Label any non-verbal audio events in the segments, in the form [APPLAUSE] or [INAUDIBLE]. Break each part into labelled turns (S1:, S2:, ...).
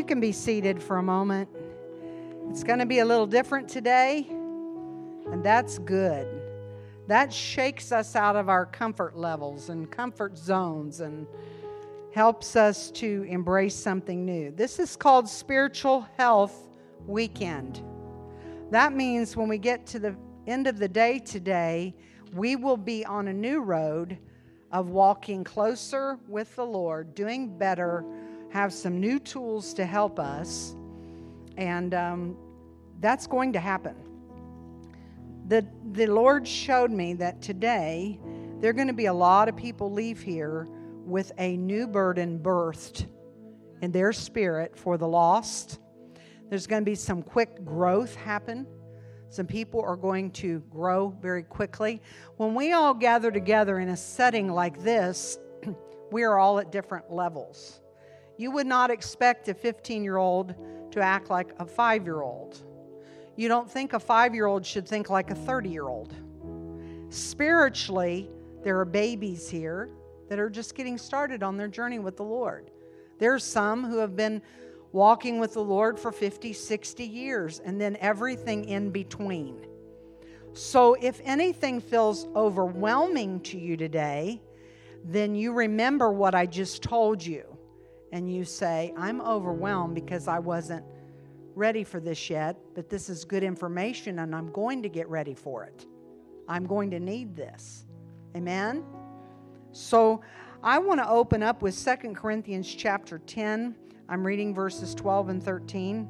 S1: You can be seated for a moment. It's going to be a little different today, and that's good. That shakes us out of our comfort levels and comfort zones and helps us to embrace something new. This is called Spiritual Health Weekend. That means when we get to the end of the day today, we will be on a new road of walking closer with the Lord, doing better, have some new tools to help us, and um, that's going to happen. The, the Lord showed me that today there are going to be a lot of people leave here with a new burden birthed in their spirit for the lost. There's going to be some quick growth happen. Some people are going to grow very quickly. When we all gather together in a setting like this, [CLEARS THROAT] we are all at different levels. You would not expect a 15 year old to act like a five year old. You don't think a five year old should think like a 30 year old. Spiritually, there are babies here that are just getting started on their journey with the Lord. There are some who have been walking with the Lord for 50, 60 years, and then everything in between. So, if anything feels overwhelming to you today, then you remember what I just told you. And you say, I'm overwhelmed because I wasn't ready for this yet, but this is good information and I'm going to get ready for it. I'm going to need this. Amen? So I want to open up with Second Corinthians chapter 10. I'm reading verses 12 and 13.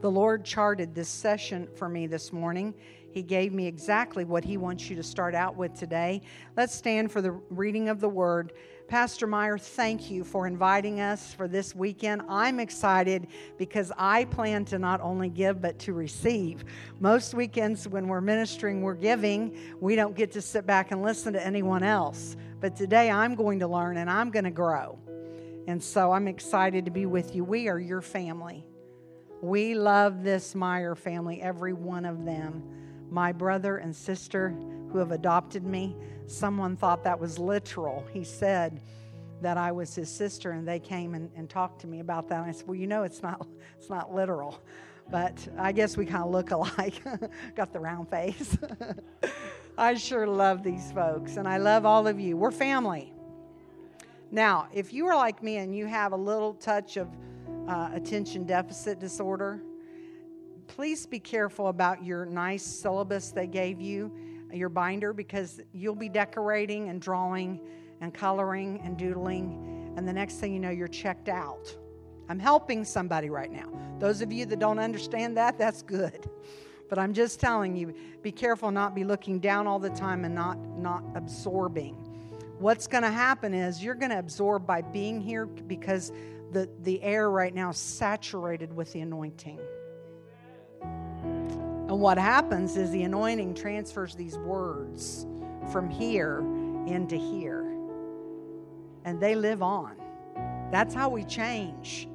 S1: The Lord charted this session for me this morning. He gave me exactly what He wants you to start out with today. Let's stand for the reading of the Word. Pastor Meyer, thank you for inviting us for this weekend. I'm excited because I plan to not only give, but to receive. Most weekends when we're ministering, we're giving. We don't get to sit back and listen to anyone else. But today I'm going to learn and I'm going to grow. And so I'm excited to be with you. We are your family. We love this Meyer family, every one of them. My brother and sister who have adopted me, someone thought that was literal. He said that I was his sister, and they came and, and talked to me about that. And I said, Well, you know, it's not, [LAUGHS] it's not literal. But I guess we kind of look alike. [LAUGHS] Got the round face. [LAUGHS] I sure love these folks, and I love all of you. We're family. Now, if you are like me and you have a little touch of uh, attention deficit disorder, please be careful about your nice syllabus they gave you your binder because you'll be decorating and drawing and coloring and doodling, and the next thing you know, you're checked out. I'm helping somebody right now. Those of you that don't understand that, that's good. But I'm just telling you, be careful not be looking down all the time and not not absorbing. What's going to happen is you're going to absorb by being here because the the air right now is saturated with the anointing. And what happens is the anointing transfers these words from here into here. And they live on. That's how we change.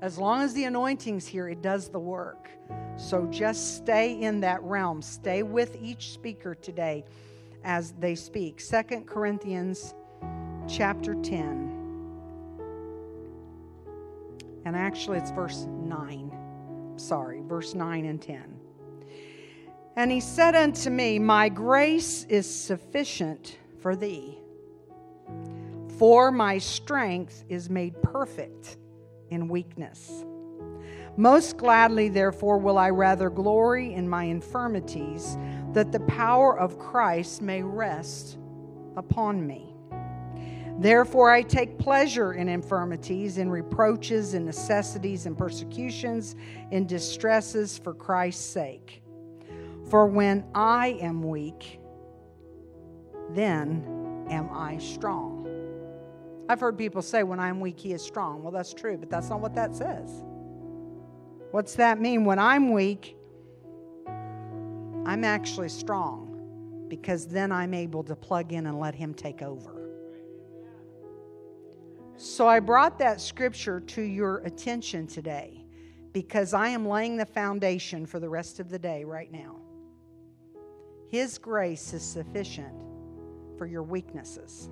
S1: As long as the anointing's here, it does the work. So just stay in that realm. Stay with each speaker today as they speak. Second Corinthians chapter 10. And actually, it's verse 9. Sorry, verse 9 and 10. And he said unto me, My grace is sufficient for thee, for my strength is made perfect in weakness. Most gladly, therefore, will I rather glory in my infirmities, that the power of Christ may rest upon me. Therefore, I take pleasure in infirmities, in reproaches, in necessities, in persecutions, in distresses for Christ's sake. For when I am weak, then am I strong. I've heard people say, when I'm weak, he is strong. Well, that's true, but that's not what that says. What's that mean? When I'm weak, I'm actually strong because then I'm able to plug in and let him take over. So I brought that scripture to your attention today because I am laying the foundation for the rest of the day right now. His grace is sufficient for your weaknesses.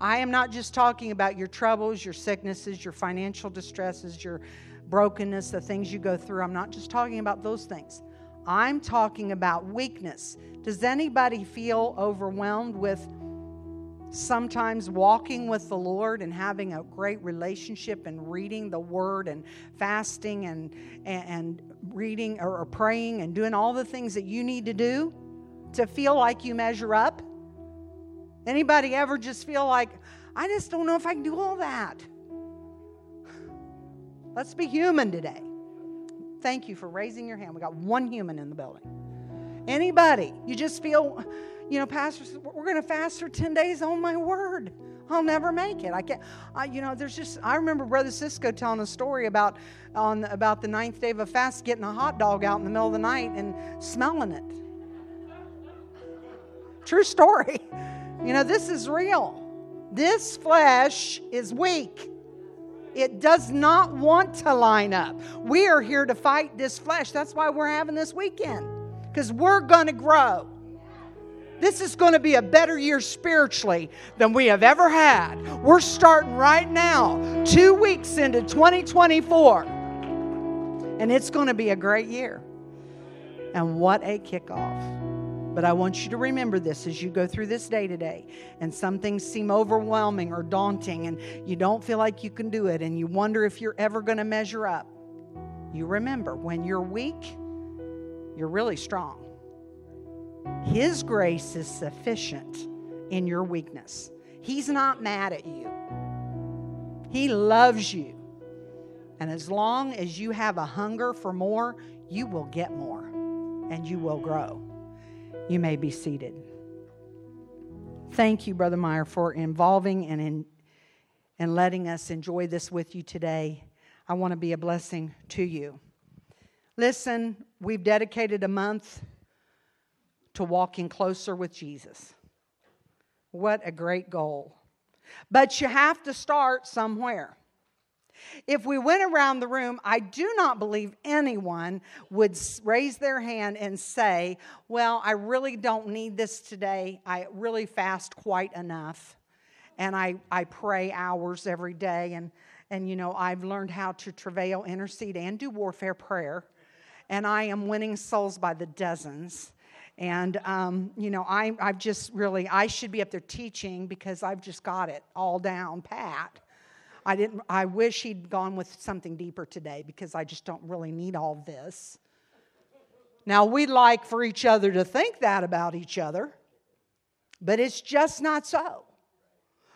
S1: I am not just talking about your troubles, your sicknesses, your financial distresses, your brokenness, the things you go through. I'm not just talking about those things. I'm talking about weakness. Does anybody feel overwhelmed with sometimes walking with the Lord and having a great relationship and reading the Word and fasting and, and, and reading or, or praying and doing all the things that you need to do to feel like you measure up? Anybody ever just feel like, I just don't know if I can do all that? Let's be human today. Thank you for raising your hand. We got one human in the building. Anybody, you just feel, you know, Pastor, we're going to fast for 10 days on my word. I'll never make it. I can't. I, you know, there's just. I remember Brother Cisco telling a story about on about the ninth day of a fast, getting a hot dog out in the middle of the night and smelling it. True story. You know, this is real. This flesh is weak. It does not want to line up. We are here to fight this flesh. That's why we're having this weekend, because we're going to grow. This is going to be a better year spiritually than we have ever had. We're starting right now, two weeks into 2024, and it's going to be a great year. And what a kickoff! But I want you to remember this as you go through this day today, and some things seem overwhelming or daunting, and you don't feel like you can do it, and you wonder if you're ever going to measure up. You remember, when you're weak, you're really strong. His grace is sufficient in your weakness. He's not mad at you, He loves you. And as long as you have a hunger for more, you will get more and you will grow. You may be seated. Thank you, Brother Meyer, for involving and, in, and letting us enjoy this with you today. I want to be a blessing to you. Listen, we've dedicated a month to walking closer with Jesus. What a great goal. But you have to start somewhere. If we went around the room, I do not believe anyone would raise their hand and say, Well, I really don't need this today. I really fast quite enough. And I, I pray hours every day. And, and, you know, I've learned how to travail, intercede, and do warfare prayer. And I am winning souls by the dozens. And, um, you know, I, I've just really, I should be up there teaching because I've just got it all down pat. I didn't I wish he'd gone with something deeper today because I just don't really need all this. Now we'd like for each other to think that about each other, but it's just not so.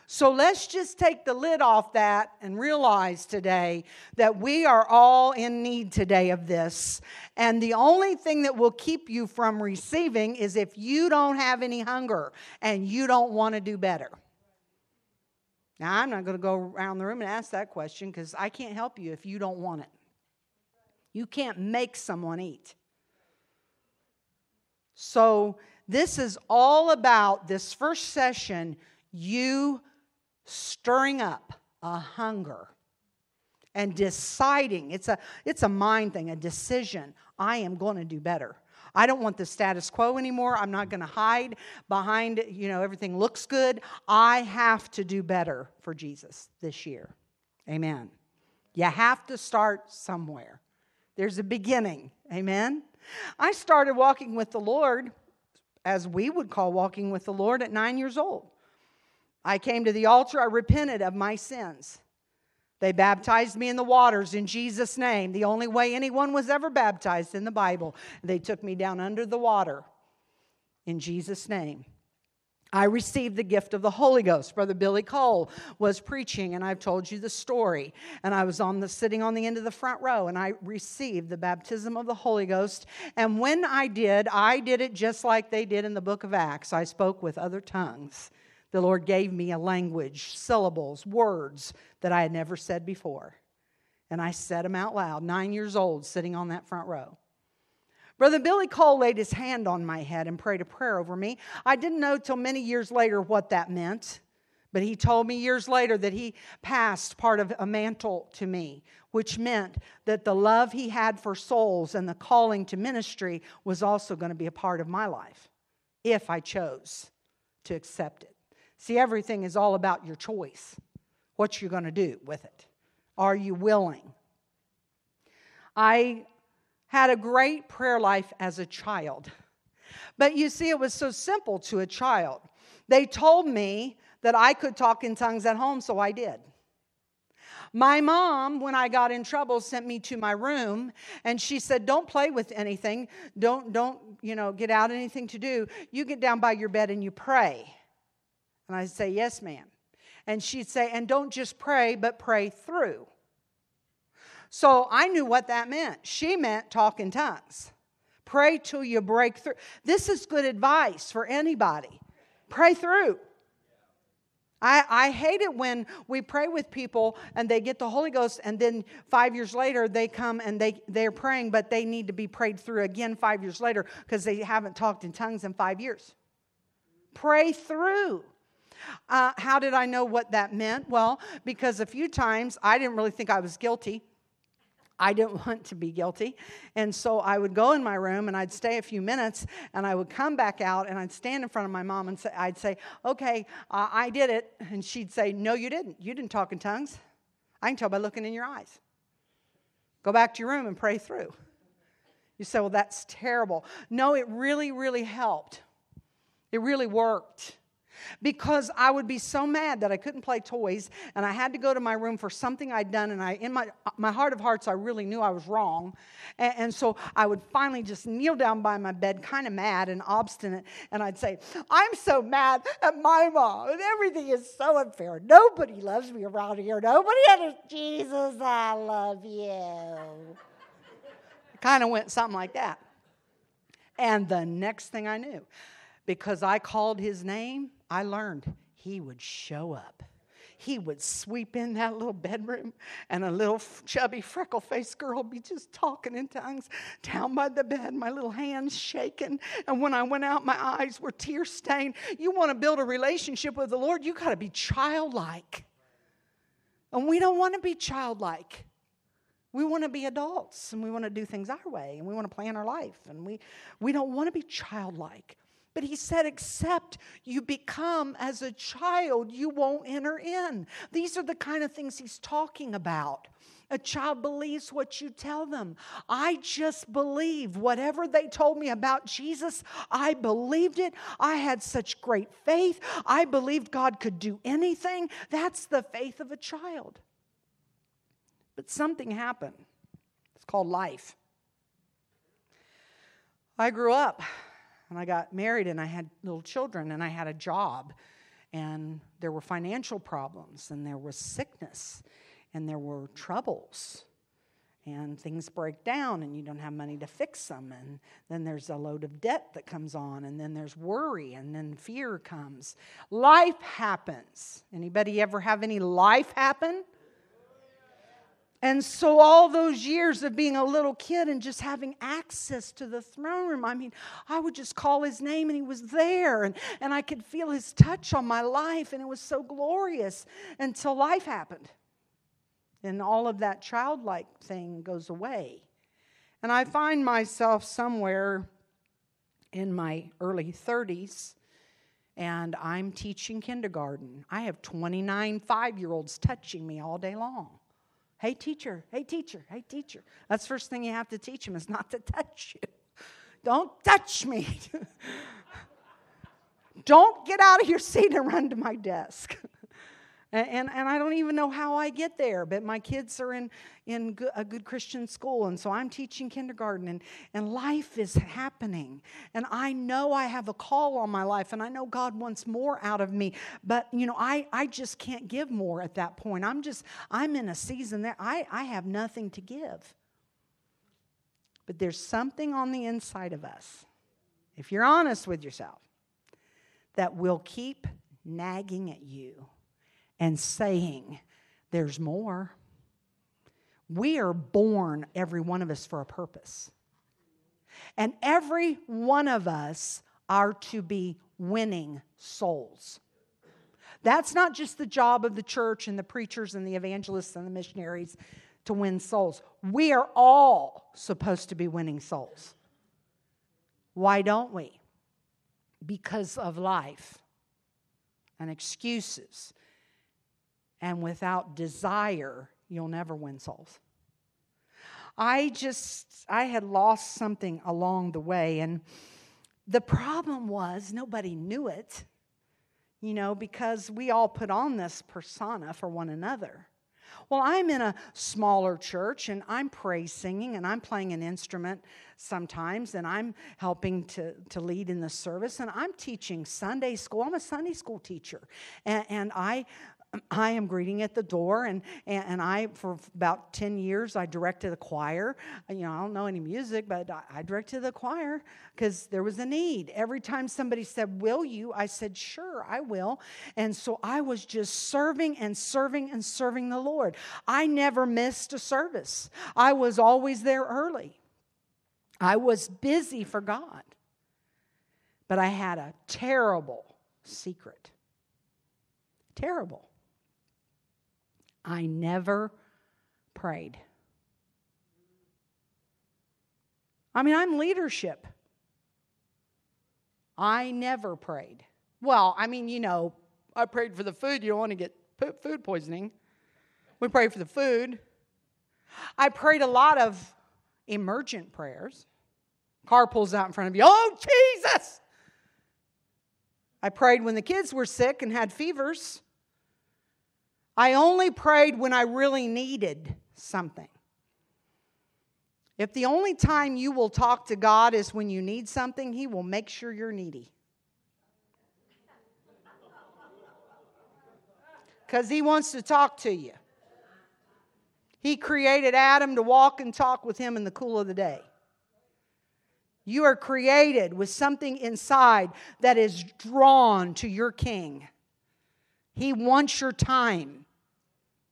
S1: So let's just take the lid off that and realize today that we are all in need today of this. And the only thing that will keep you from receiving is if you don't have any hunger and you don't want to do better. Now, I'm not going to go around the room and ask that question because I can't help you if you don't want it. You can't make someone eat. So, this is all about this first session, you stirring up a hunger and deciding. It's a, it's a mind thing, a decision. I am going to do better. I don't want the status quo anymore. I'm not going to hide behind, you know, everything looks good. I have to do better for Jesus this year. Amen. You have to start somewhere. There's a beginning. Amen. I started walking with the Lord, as we would call walking with the Lord, at nine years old. I came to the altar, I repented of my sins. They baptized me in the waters in Jesus' name, the only way anyone was ever baptized in the Bible. They took me down under the water in Jesus' name. I received the gift of the Holy Ghost. Brother Billy Cole was preaching, and I've told you the story. And I was on the sitting on the end of the front row, and I received the baptism of the Holy Ghost. And when I did, I did it just like they did in the book of Acts. I spoke with other tongues. The Lord gave me a language, syllables, words that I had never said before. And I said them out loud, nine years old, sitting on that front row. Brother Billy Cole laid his hand on my head and prayed a prayer over me. I didn't know till many years later what that meant, but he told me years later that he passed part of a mantle to me, which meant that the love he had for souls and the calling to ministry was also going to be a part of my life if I chose to accept it. See, everything is all about your choice. What you're going to do with it. Are you willing? I had a great prayer life as a child. But you see, it was so simple to a child. They told me that I could talk in tongues at home, so I did. My mom, when I got in trouble, sent me to my room and she said, Don't play with anything. Don't, don't, you know, get out anything to do. You get down by your bed and you pray. And I'd say, Yes, ma'am. And she'd say, And don't just pray, but pray through. So I knew what that meant. She meant talk in tongues. Pray till you break through. This is good advice for anybody. Pray through. I, I hate it when we pray with people and they get the Holy Ghost, and then five years later they come and they, they're praying, but they need to be prayed through again five years later because they haven't talked in tongues in five years. Pray through. Uh, how did I know what that meant? Well, because a few times I didn't really think I was guilty. I didn't [LAUGHS] want to be guilty. And so I would go in my room and I'd stay a few minutes and I would come back out and I'd stand in front of my mom and say, I'd say, okay, uh, I did it. And she'd say, no, you didn't. You didn't talk in tongues. I can tell by looking in your eyes. Go back to your room and pray through. You say, well, that's terrible. No, it really, really helped. It really worked because I would be so mad that I couldn't play toys and I had to go to my room for something I'd done and I in my my heart of hearts I really knew I was wrong. And, and so I would finally just kneel down by my bed kind of mad and obstinate and I'd say I'm so mad at my mom and everything is so unfair. Nobody loves me around here. Nobody understands Jesus I love you. [LAUGHS] Kind of went something like that. And the next thing I knew because I called his name I learned he would show up. He would sweep in that little bedroom, and a little chubby, freckle faced girl would be just talking in tongues down by the bed, my little hands shaking. And when I went out, my eyes were tear stained. You want to build a relationship with the Lord, you got to be childlike. And we don't want to be childlike. We want to be adults and we want to do things our way and we want to plan our life and we, we don't want to be childlike. But he said, except you become as a child, you won't enter in. These are the kind of things he's talking about. A child believes what you tell them. I just believe whatever they told me about Jesus, I believed it. I had such great faith. I believed God could do anything. That's the faith of a child. But something happened. It's called life. I grew up and I got married and I had little children and I had a job. And there were financial problems and there was sickness and there were troubles. And things break down and you don't have money to fix them. And then there's a load of debt that comes on and then there's worry and then fear comes. Life happens. Anybody ever have any life happen and so, all those years of being a little kid and just having access to the throne room, I mean, I would just call his name and he was there, and, and I could feel his touch on my life, and it was so glorious until life happened. And all of that childlike thing goes away. And I find myself somewhere in my early 30s, and I'm teaching kindergarten. I have 29 five year olds touching me all day long. Hey, teacher, hey, teacher, hey, teacher. That's first thing you have to teach them is not to touch you. Don't touch me. [LAUGHS] Don't get out of your seat and run to my desk. [LAUGHS] And, and, and, I don't even know how I get there, but my kids are in, in a good Christian school, and so I'm teaching kindergarten, and, and life is happening. And I know I have a call on my life, and I know God wants more out of me, but you know, I, I just can't give more at that point. I'm just, I'm in a season that I, I have nothing to give. But there's something on the inside of us, if you're honest with yourself, that will keep nagging at you and saying, There's more. We are born, every one of us, for a purpose. And every one of us are to be winning souls. That's not just the job of the church and the preachers and the evangelists and the missionaries to win souls. We are all supposed to be winning souls. Why don't we? Because of life. and excuses. And without desire, you'll never win souls. I just, I had lost something along the way. And the problem was nobody knew it, you know, because we all put on this persona for one another. Well, I'm in a smaller church and I'm praise singing and I'm playing an instrument sometimes and I'm helping to, to lead in the service and I'm teaching Sunday school. I'm a Sunday school teacher. And, and I I am greeting at the door, and, and, and, I, for about 10 years, I directed a choir. You know, I don't know any music, but I, I directed the choir because there was a need. Every time somebody said, Will you? I said, Sure, I will. And so I was just serving and serving and serving the Lord. I never missed a service, I was always there early. I was busy for God. But I had a terrible secret. Terrible. I never prayed. I mean, I'm leadership. I never prayed. Well, I mean, you know, I prayed for the food. You don't want to get food poisoning. We prayed for the food. I prayed a lot of emergent prayers. Car pulls out in front of you. Oh, Jesus! I prayed when the kids were sick and had fevers. I only prayed when I really needed something. If the only time you will talk to God is when you need something, He will make sure you're needy. Because He wants to talk to you. He created Adam to walk and talk with Him in the cool of the day. You are created with something inside that is drawn to your King. He wants your time.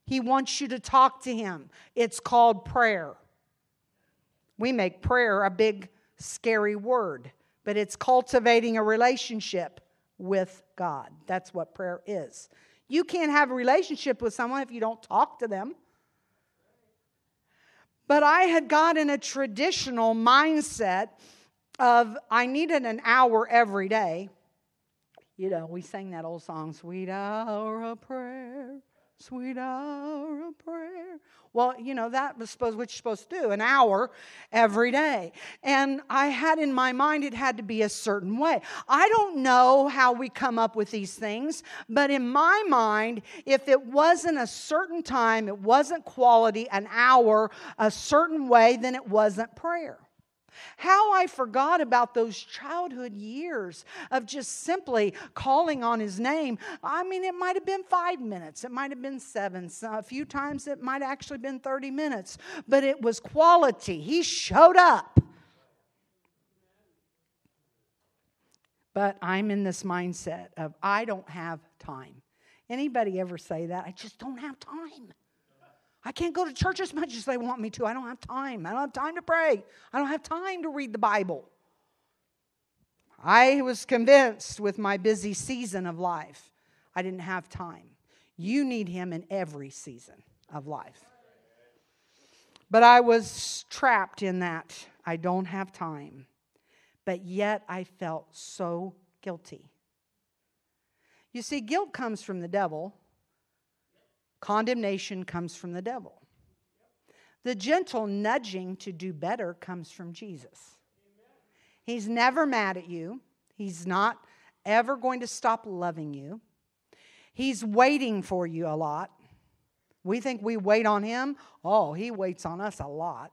S1: He wants you to talk to Him. It's called prayer. We make prayer a big, scary word, but it's cultivating a relationship with God. That's what prayer is. You can't have a relationship with someone if you don't talk to them. But I had got in a traditional mindset of I needed an hour every day. You know, we sang that old song, Sweet Hour of Prayer sweet hour of prayer. Well, you know, that was supposed what you're supposed to do, an hour every day. And I had in my mind it had to be a certain way. I don't know how we come up with these things, but in my mind, if it wasn't a certain time, it wasn't quality, an hour, a certain way, then it wasn't prayer. How I forgot about those childhood years of just simply calling on his name. I mean, it might have been five minutes, it might have been seven. A few times it might have actually been 30 minutes, but it was quality. He showed up. But I'm in this mindset of I don't have time. Anybody ever say that? I just don't have time. I can't go to church as much as they want me to. I don't have time. I don't have time to pray. I don't have time to read the Bible. I was convinced with my busy season of life, I didn't have time. You need Him in every season of life. But I was trapped in that. I don't have time. But yet I felt so guilty. You see, guilt comes from the devil Condemnation comes from the devil. The gentle nudging to do better comes from Jesus. He's never mad at you, He's not ever going to stop loving you. He's waiting for you a lot. We think we wait on Him. Oh, He waits on us a lot.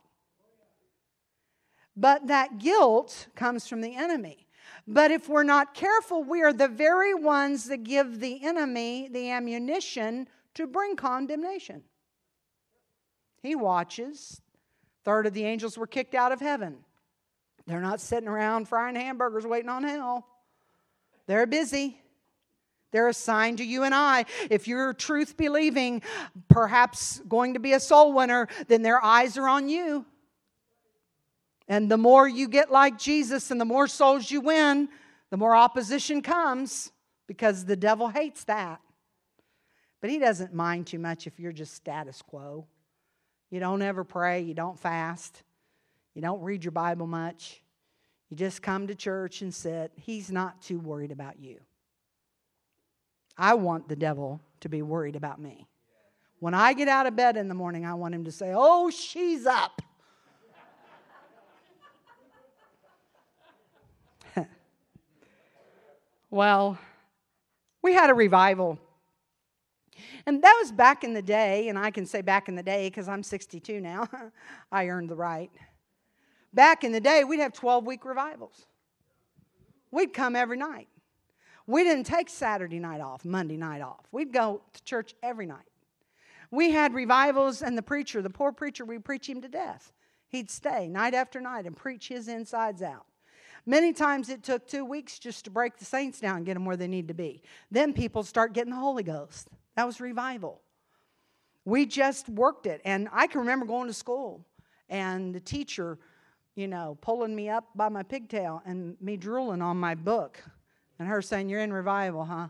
S1: But that guilt comes from the enemy. But if we're not careful, we are the very ones that give the enemy the ammunition to bring condemnation. He watches. Third of the angels were kicked out of heaven. They're not sitting around frying hamburgers waiting on hell. They're busy. They're assigned to you and I. If you're truth believing, perhaps going to be a soul winner, then their eyes are on you. And the more you get like Jesus and the more souls you win, the more opposition comes because the devil hates that. But he doesn't mind too much if you're just status quo. You don't ever pray, you don't fast, you don't read your Bible much. You just come to church and sit. He's not too worried about you. I want the devil to be worried about me. When I get out of bed in the morning, I want him to say, Oh, she's up. [LAUGHS] well, we had a revival. And that was back in the day, and I can say back in the day because I'm 62 now. [LAUGHS] I earned the right. Back in the day, we'd have 12 week revivals. We'd come every night. We didn't take Saturday night off, Monday night off. We'd go to church every night. We had revivals, and the preacher, the poor preacher, we'd preach him to death. He'd stay night after night and preach his insides out. Many times it took two weeks just to break the saints down and get them where they need to be. Then people start getting the Holy Ghost. That was revival. We just worked it. And I can remember going to school and the teacher, you know, pulling me up by my pigtail and me drooling on my book and her saying, You're in revival, huh?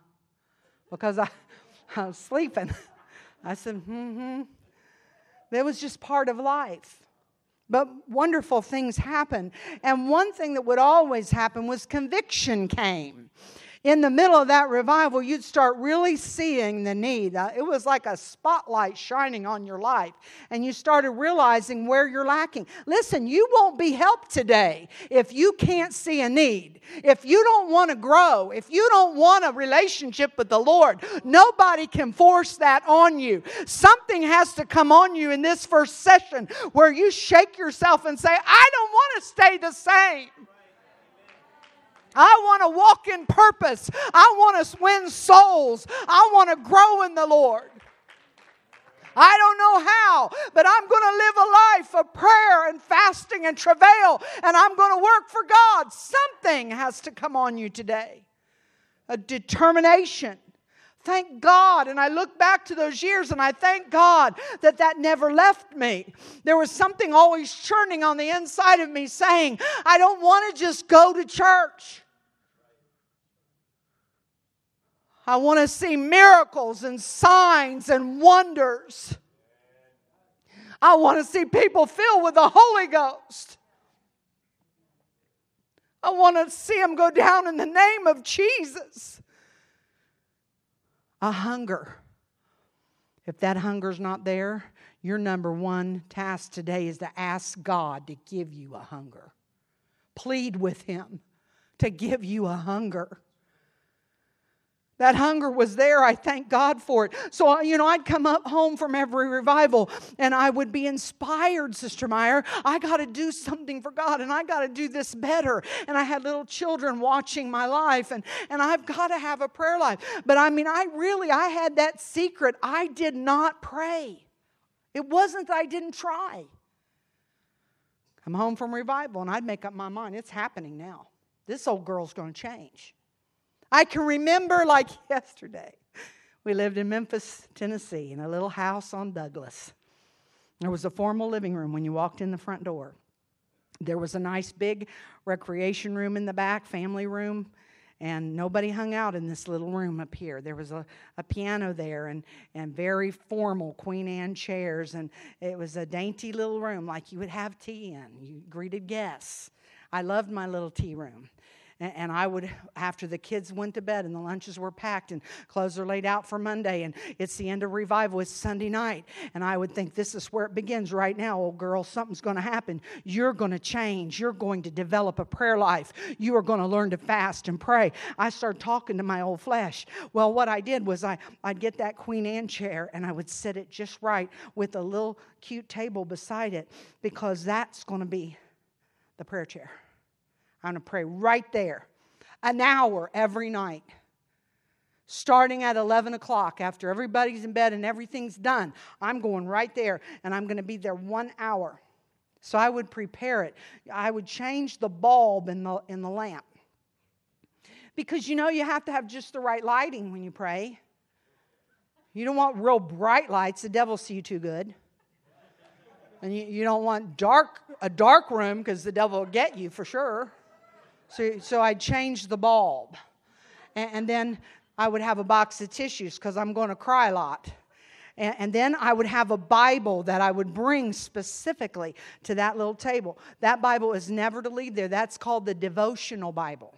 S1: Because I, [LAUGHS] I was sleeping. I said, Mm hmm. That was just part of life. But wonderful things happened. And one thing that would always happen was conviction came in the middle of that revival, you'd start really seeing the need. Uh, it was like a spotlight shining on your life, and you started realizing where you're lacking. Listen, you won't be helped today if you can't see a need. If you don't want to grow, if you don't want a relationship with the Lord, nobody can force that on you. Something has to come on you in this first session where you shake yourself and say, I don't want to stay the same. I want to walk in purpose. I want to win souls. I want to grow in the Lord. I don't know how, but I'm going to live a life of prayer and fasting and travail, and I'm going to work for God. Something has to come on you today a determination. Thank God. And I look back to those years and I thank God that that never left me. There was something always churning on the inside of me saying, I don't want to just go to church. I want to see miracles and signs and wonders. I want to see people filled with the Holy Ghost. I want to see them go down in the name of Jesus a hunger. If that hunger's not there, your number one task today is to ask God to give you a hunger. Plead with Him to give you a hunger. That hunger was there. I thank God for it. So, you know, I'd come up home from every revival and I would be inspired, Sister Meyer. I got to do something for God and I got to do this better. And I had little children watching my life and, and I've got to have a prayer life. But I mean, I really, I had that secret. I did not pray. It wasn't that I didn't try. Come home from revival and I'd make up my mind. It's happening now. This old girl's going to change. I can remember like [LAUGHS] yesterday. We lived in Memphis, Tennessee, in a little house on Douglas. There was a formal living room when you walked in the front door. There was a nice big recreation room in the back, family room, and nobody hung out in this little room up here. There was a, a piano there and, and very formal Queen Anne chairs, and it was a dainty little room like you would have tea in. You greeted guests. I loved my little tea room. And I would, after the kids went to bed and the lunches were packed and clothes are laid out for Monday and it's the end of revival, it's Sunday night. And I would think, this is where it begins right now, old girl. Something's going to happen. You're going to change. You're going to develop a prayer life. You are going to learn to fast and pray. I started talking to my old flesh. Well, what I did was I, I'd get that Queen Anne chair and I would sit it just right with a little cute table beside it because that's going to be the prayer chair. I'm going to pray right there, an hour every night. Starting at 11 o'clock, after everybody's in bed and everything's done, I'm going right there and I'm going to be there one hour. So I would prepare it. I would change the bulb in the, in the lamp. Because you know, you have to have just the right lighting when you pray. You don't want real bright lights, the devil see you too good. And you, you don't want dark a dark room because the devil will get you for sure. So, so I'd change the bulb. And, and then I would have a box of tissues because I'm going to cry a lot. And, and then I would have a Bible that I would bring specifically to that little table. That Bible is never to leave there. That's called the devotional Bible.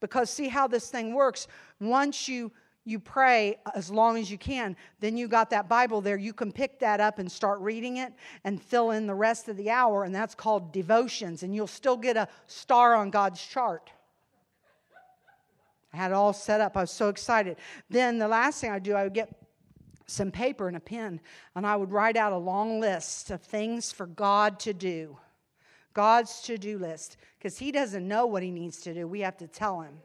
S1: Because see how this thing works. Once you you pray as long as you can. Then you got that Bible there. You can pick that up and start reading it and fill in the rest of the hour, and that's called devotions. And you'll still get a star on God's chart. I had it all set up. I was so excited. Then the last thing I do, I would get some paper and a pen, and I would write out a long list of things for God to do. God's to do list, because He doesn't know what He needs to do. We have to tell Him.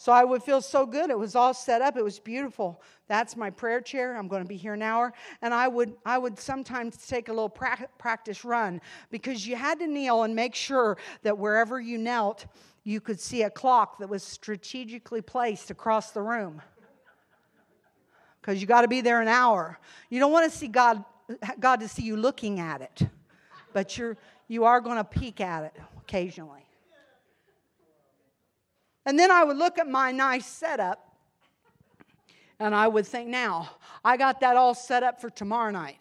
S1: So I would feel so good. It was all set up. It was beautiful. That's my prayer chair. I'm going to be here an hour. And I would, I would sometimes take a little pra- practice run because you had to kneel and make sure that wherever you knelt, you could see a clock that was strategically placed across the room. Because you got to be there an hour. You don't want to see God, God to see you looking at it, but you're, you are going to peek at it occasionally. And then I would look at my nice setup and I would think, now, I got that all set up for tomorrow night.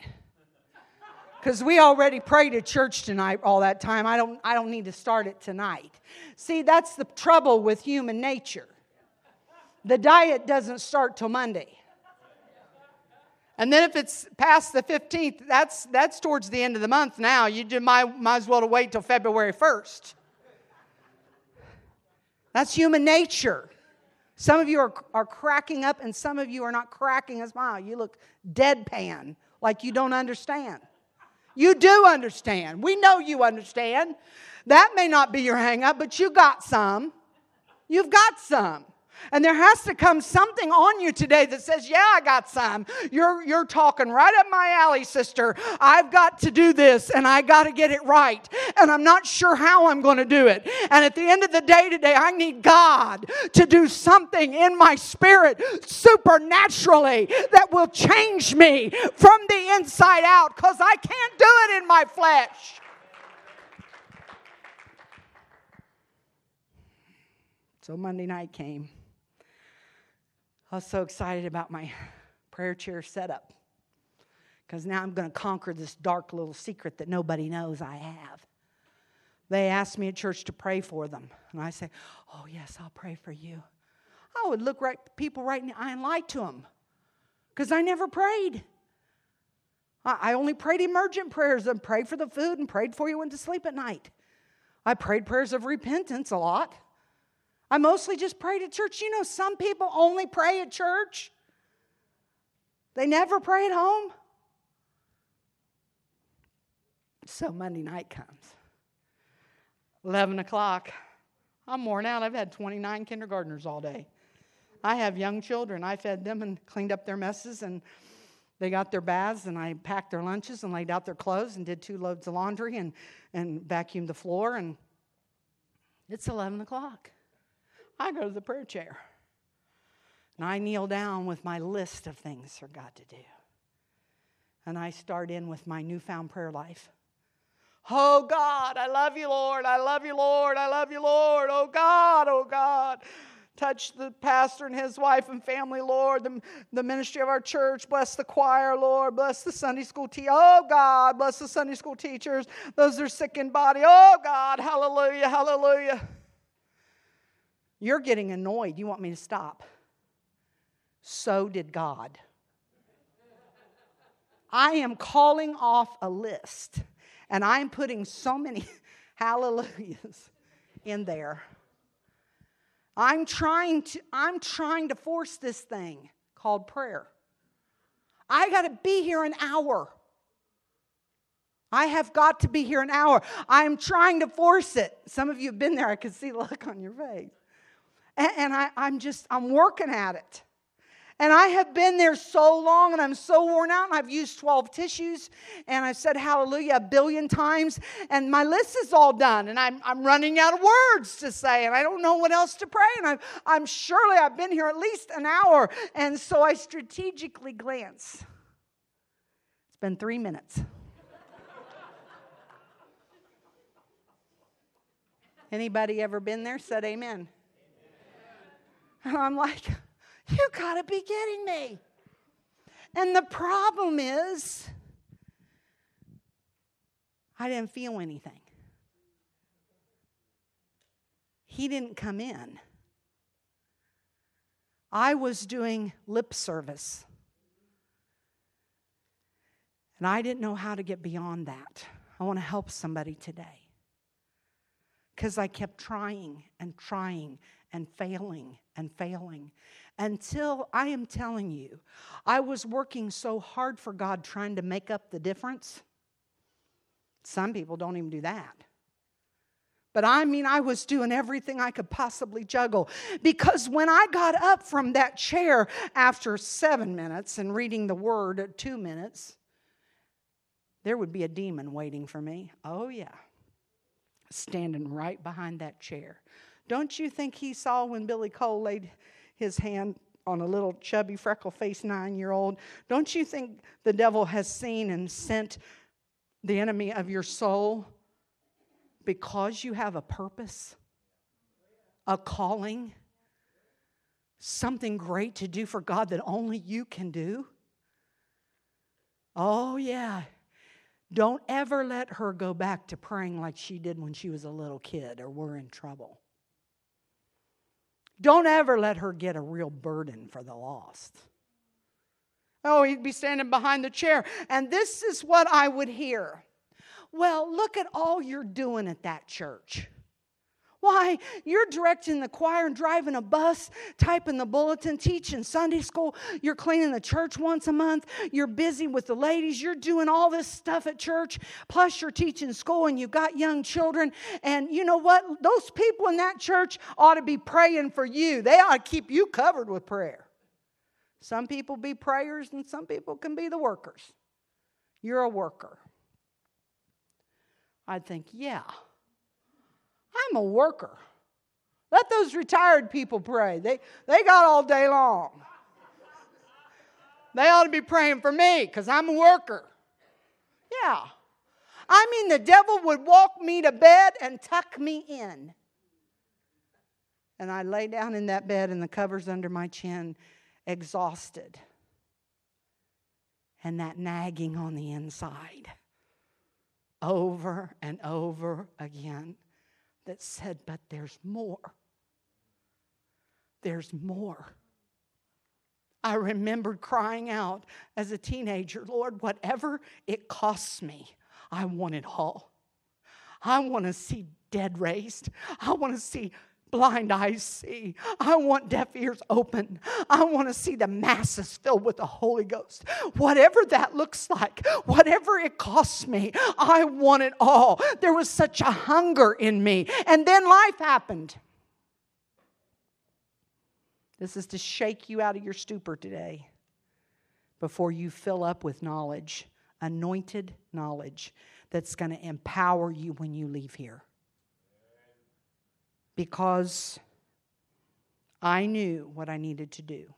S1: Because we already prayed at church tonight all that time. I don't, I don't need to start it tonight. See, that's the trouble with human nature. The diet doesn't start till Monday. And then if it's past the 15th, that's, that's towards the end of the month now. You might, might as well wait till February 1st. That's human nature. Some of you are, are cracking up, and some of you are not cracking a smile. You look deadpan, like you don't understand. You do understand. We know you understand. That may not be your hang up, but you got some. You've got some. And there has to come something on you today that says, Yeah, I got some. You're, you're talking right up my alley, sister. I've got to do this and I got to get it right. And I'm not sure how I'm going to do it. And at the end of the day today, I need God to do something in my spirit supernaturally that will change me from the inside out because I can't do it in my flesh. So Monday night came. I was so excited about my [SIGHS] prayer chair setup because now I'm going to conquer this dark little secret that nobody knows I have. They asked me at church to pray for them, and I say, "Oh yes, I'll pray for you." I would look right people right in the eye and lie to them because I never prayed. I only prayed emergent prayers and prayed for the food and prayed for you went to sleep at night. I prayed prayers of repentance a lot. I mostly just prayed at church. You know, some people only pray at church, they never pray at home. So Monday night comes. 11 o'clock. I'm worn out. I've had 29 kindergartners all day. I have young children. I fed them and cleaned up their messes, and they got their baths, and I packed their lunches and laid out their clothes and did two loads of laundry and, and vacuumed the floor. And it's 11 o'clock. I go to the prayer chair. And I kneel down with my list of things for God to do. And I start in with my newfound prayer life. Oh God, I love you, Lord. I love you, Lord. I love you, Lord. Oh God, oh God. Touch the pastor and his wife and family, Lord. The, the ministry of our church. Bless the choir, Lord. Bless the Sunday school teacher. Oh God, bless the Sunday school teachers. Those are sick in body. Oh God, hallelujah, hallelujah. You're getting annoyed. You want me to stop. So did God. I am calling off a list and I'm putting so many [LAUGHS] hallelujahs in there. I'm trying to I'm trying to force this thing called prayer. I got to be here an hour. I have got to be here an hour. I'm trying to force it. Some of you have been there. I can see the look on your face. And, and I, I'm just, I'm working at it. And I have been there so long and I'm so worn out, and I've used 12 tissues and I've said hallelujah a billion times, and my list is all done, and I'm, I'm running out of words to say, and I don't know what else to pray. And I'm, I'm surely I've been here at least an hour, and so I strategically glance. It's been three minutes. Anybody ever been there? Said amen. And I'm like, [LAUGHS] you gotta be kidding me. And the problem is, I didn't feel anything. He didn't come in. I was doing lip service. And I didn't know how to get beyond that. I want to help somebody today. Because I kept trying and trying and failing and failing until I am telling you, I was working so hard for God trying to make up the difference. Some people don't even do that. But I mean, I was doing everything I could possibly juggle. Because when I got up from that chair after seven minutes and reading the word at two minutes, there would be a demon waiting for me. Oh, yeah. Standing right behind that chair. Don't you think he saw when Billy Cole laid his hand on a little chubby, freckle faced nine year old? Don't you think the devil has seen and sent the enemy of your soul because you have a purpose, a calling, something great to do for God that only you can do? Oh, yeah. Don't ever let her go back to praying like she did when she was a little kid or we're in trouble. Don't ever let her get a real burden for the lost. Oh, he'd be standing behind the chair. And this is what I would hear. Well, look at all you're doing at that church. Why? You're directing the choir and driving a bus, typing the bulletin, teaching Sunday school. You're cleaning the church once a month. You're busy with the ladies. You're doing all this stuff at church. Plus, you're teaching school and you've got young children. And you know what? Those people in that church ought to be praying for you. They ought to keep you covered with prayer. Some people be prayers and some people can be the workers. You're a worker. I'd think, yeah. I'm a worker. Let those retired people pray. They, they got all day long. They ought to be praying for me because I'm a worker. Yeah. I mean, the devil would walk me to bed and tuck me in. And I lay down in that bed and the covers under my chin, exhausted. And that nagging on the inside over and over again that said, But there's more. There's more. I remembered crying out as a teenager, Lord, whatever it costs me, I want it all. I want to see dead raised. I want to see blind eyes see. I want deaf ears open. I want to see the masses filled with the Holy Ghost. Whatever that looks like, whatever it costs me, I want it all. There was such a hunger in me. And then life happened. This is to shake you out of your stupor today before you fill up with knowledge, anointed knowledge that's going to empower you when you leave here because I knew what I needed to do.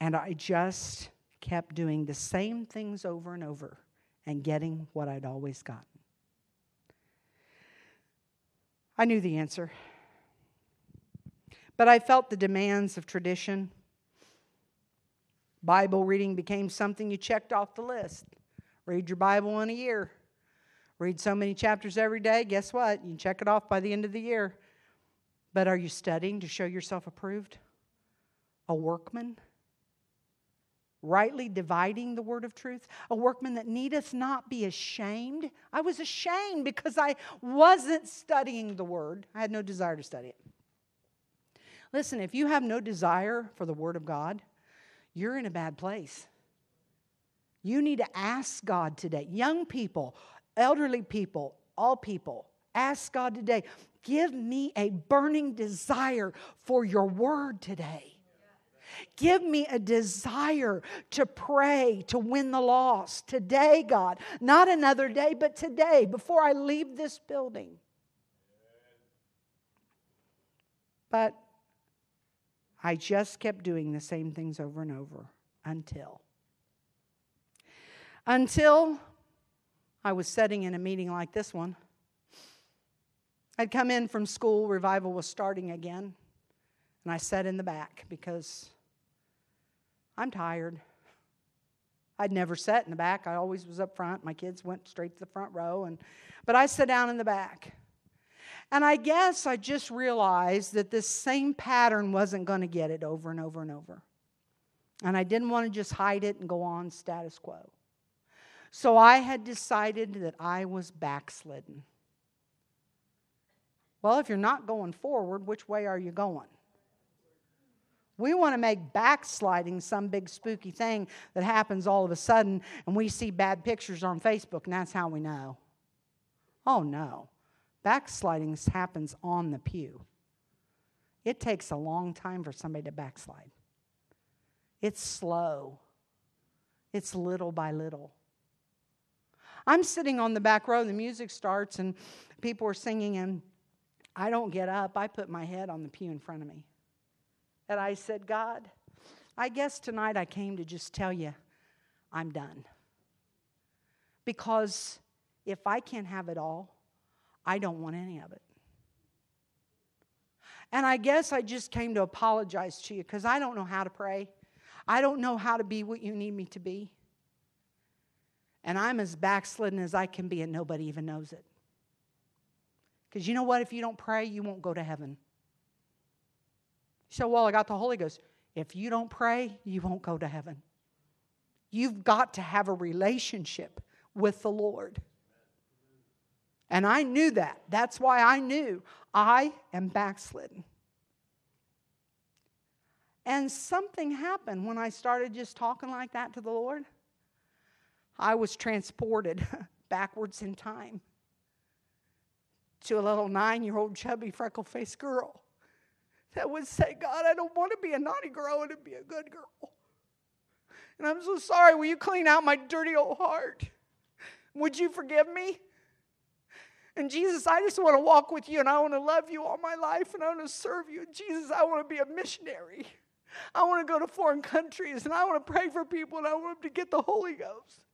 S1: And I just kept doing the same things over and over and getting what I'd always gotten. I knew the answer. But I felt the demands of tradition. Bible reading became something you checked off the list. Read your Bible in a year. Read so many chapters every day, guess what? You can check it off by the end of the year. But are you studying to show yourself approved? A workman? Rightly dividing the word of truth? A workman that needeth not be ashamed? I was ashamed because I wasn't studying the word. I had no desire to study it. Listen, if you have no desire for the word of God, you're in a bad place. You need to ask God today. Young people, elderly people, all people, ask God today, give me a burning desire for your word today. Give me a desire to pray, to win the lost today, God. Not another day, but today, before I leave this building. But I just kept doing the same things over and over until. Until I was sitting in a meeting like this one. I'd come in from school, revival was starting again, and I sat in the back because I'm tired. I'd never sat in the back. I always was up front. My kids went straight to the front row and but I sat down in the back. And I guess I just realized that this same pattern wasn't going to get it over and over and over. And I didn't want to just hide it and go on status quo. So I had decided that I was backslidden. Well, if you're not going forward, which way are you going? We want to make backsliding some big spooky thing that happens all of a sudden and we see bad pictures on Facebook and that's how we know. Oh no. Backsliding happens on the pew. It takes a long time for somebody to backslide. It's slow, it's little by little. I'm sitting on the back row, the music starts, and people are singing, and I don't get up. I put my head on the pew in front of me. And I said, God, I guess tonight I came to just tell you I'm done. Because if I can't have it all, I don't want any of it. And I guess I just came to apologize to you because I don't know how to pray. I don't know how to be what you need me to be. And I'm as backslidden as I can be, and nobody even knows it. Because you know what? If you don't pray, you won't go to heaven. So, well, I got the Holy Ghost. If you don't pray, you won't go to heaven. You've got to have a relationship with the Lord. And I knew that. That's why I knew I am backslidden. And something happened when I started just talking like that to the Lord. I was transported [LAUGHS] backwards in time to a little nine year old chubby freckle faced girl that would say, God, I don't want to be a naughty girl, I want to be a good girl. And I'm so sorry. Will you clean out my dirty old heart? Would you forgive me? And Jesus, I just want to walk with you and I want to love you all my life and I want to serve you. Jesus, I want to be a missionary. I want to go to foreign countries and I want to pray for people and I want them to get the Holy Ghost.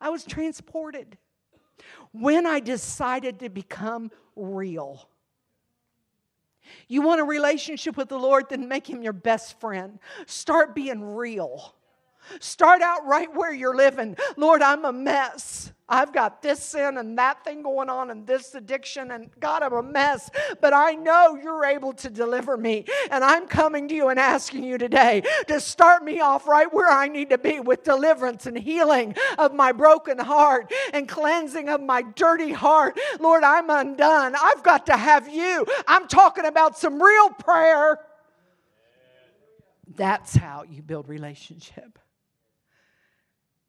S1: I was transported when I decided to become real. You want a relationship with the Lord, then make him your best friend. Start being real. Start out right where you're living. Lord, I'm a mess. I've got this sin and that thing going on and this addiction, and God, I'm a mess. But I know you're able to deliver me. And I'm coming to you and asking you today to start me off right where I need to be with deliverance and healing of my broken heart and cleansing of my dirty heart. Lord, I'm undone. I've got to have you. I'm talking about some real prayer. That's how you build relationship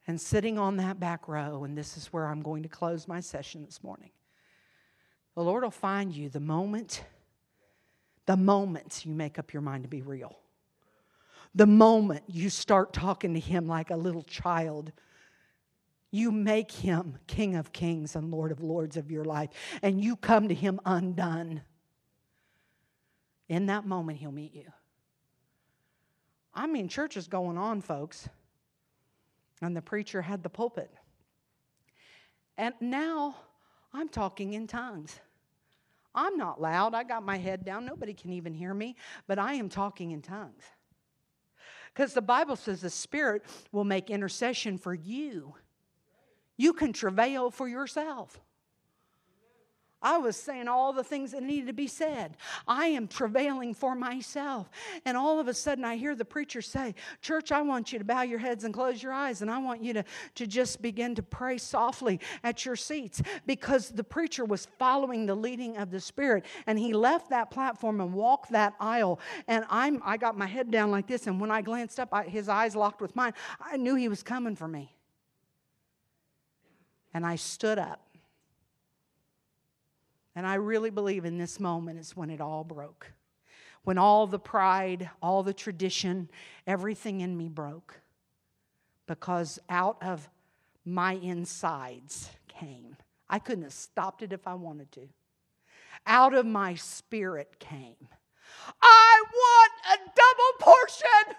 S1: and sitting on that back row, and this is where I'm going to close my session this morning. The Lord will find you the moment, the moment you make up your mind to be real. The moment you start talking to Him like a little child, you make Him King of Kings and Lord of Lords of your life, and you come to Him undone. In that moment, He'll meet you. I mean, church is going on, folks and the preacher had the pulpit. And now I'm talking in tongues. I'm not loud. I got my head down. Nobody can even hear me, but I am talking in tongues. Because the Bible says the Spirit will make intercession for you. You can travail for yourself. I was saying all the things that needed to be said. I am travailing for myself. And all of a sudden, I hear the preacher say, Church, I want you to bow your heads and close your eyes. And I want you to, to just begin to pray softly at your seats because the preacher was following the leading of the Spirit. And he left that platform and walked that aisle. And I'm, I got my head down like this. And when I glanced up, I, his eyes locked with mine. I knew he was coming for me. And I stood up and I really believe in this moment is when it all broke. When all the pride, all the tradition, everything in me broke. Because out of my insides came. I couldn't have stopped it if I wanted to. Out of my spirit came. I want a double portion.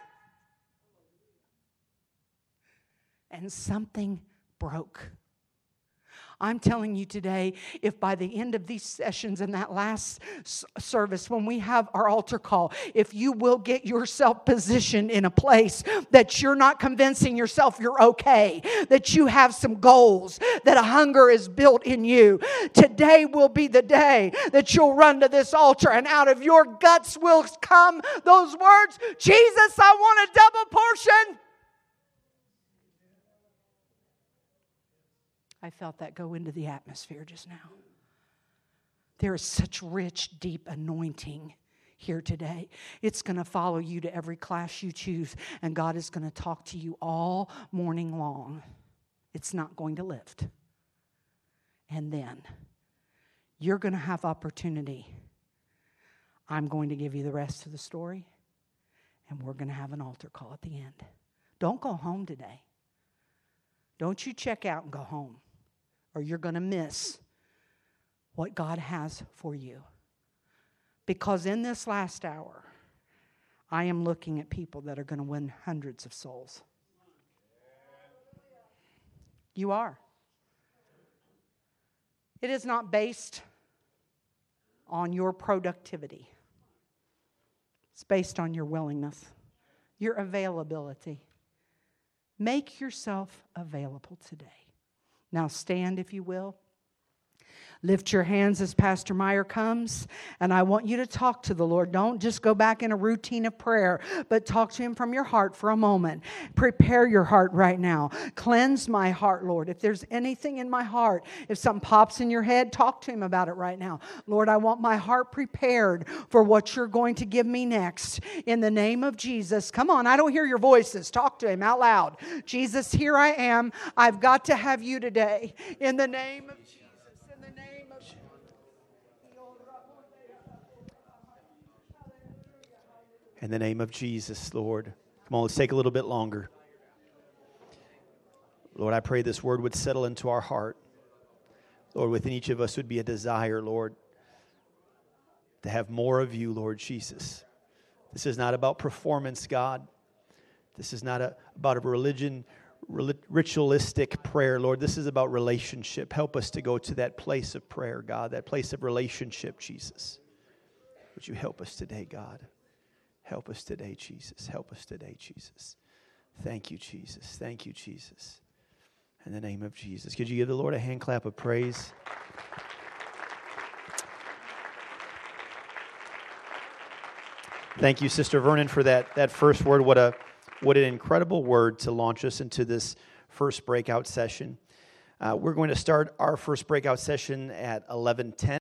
S1: And something broke. I'm telling you today, if by the end of these sessions and that last service, when we have our altar call, if you will get yourself positioned in a place that you're not convincing yourself you're okay, that you have some goals, that a hunger is built in you, today will be the day that you'll run to this altar and out of your guts will come those words Jesus, I want a double portion. I felt that go into the atmosphere just now. There is such rich, deep anointing here today. It's going to follow you to every class you choose, and God is going to talk to you all morning long. It's not going to lift. And then you're going to have opportunity. I'm going to give you the rest of the story, and we're going to have an altar call at the end. Don't go home today. Don't you check out and go home or you're going to miss what God has for you. Because in this last hour, I am looking at people that are going to win hundreds of souls. You are. It is not based on your productivity, it's based on your willingness, your availability. Make yourself available today. Now stand, if you will. Lift your hands as Pastor Meyer comes, and I want you to talk to the Lord. Don't just go back in a routine of prayer, but talk to Him from your heart for a moment. Prepare your heart right now. Cleanse my heart, Lord. If there's anything in my heart, if something pops in your head, talk to Him about it right now. Lord, I want my heart prepared for what you're going to give me next. In the name of Jesus, come on, I don't hear your voices. Talk to Him out loud. Jesus, here I am. I've got to have you today. In the name of Jesus.
S2: In the name of Jesus, Lord. Come on, let's take a little bit longer. Lord, I pray this word would settle into our heart. Lord, within each of us would be a desire, Lord, to have more of you, Lord Jesus. This is not about performance, God. This is not a, about a religion, ritualistic prayer, Lord. This is about relationship. Help us to go to that place of prayer, God, that place of relationship, Jesus. Would you help us today, God? Help us today, Jesus. Help us today, Jesus. Thank you, Jesus. Thank you, Jesus. In the name of Jesus. Could you give the Lord a hand clap of praise? Thank you, Sister Vernon, for that, that first word. What, a, what an incredible word to launch us into this first breakout session. Uh, we're going to start our first breakout session at 1110.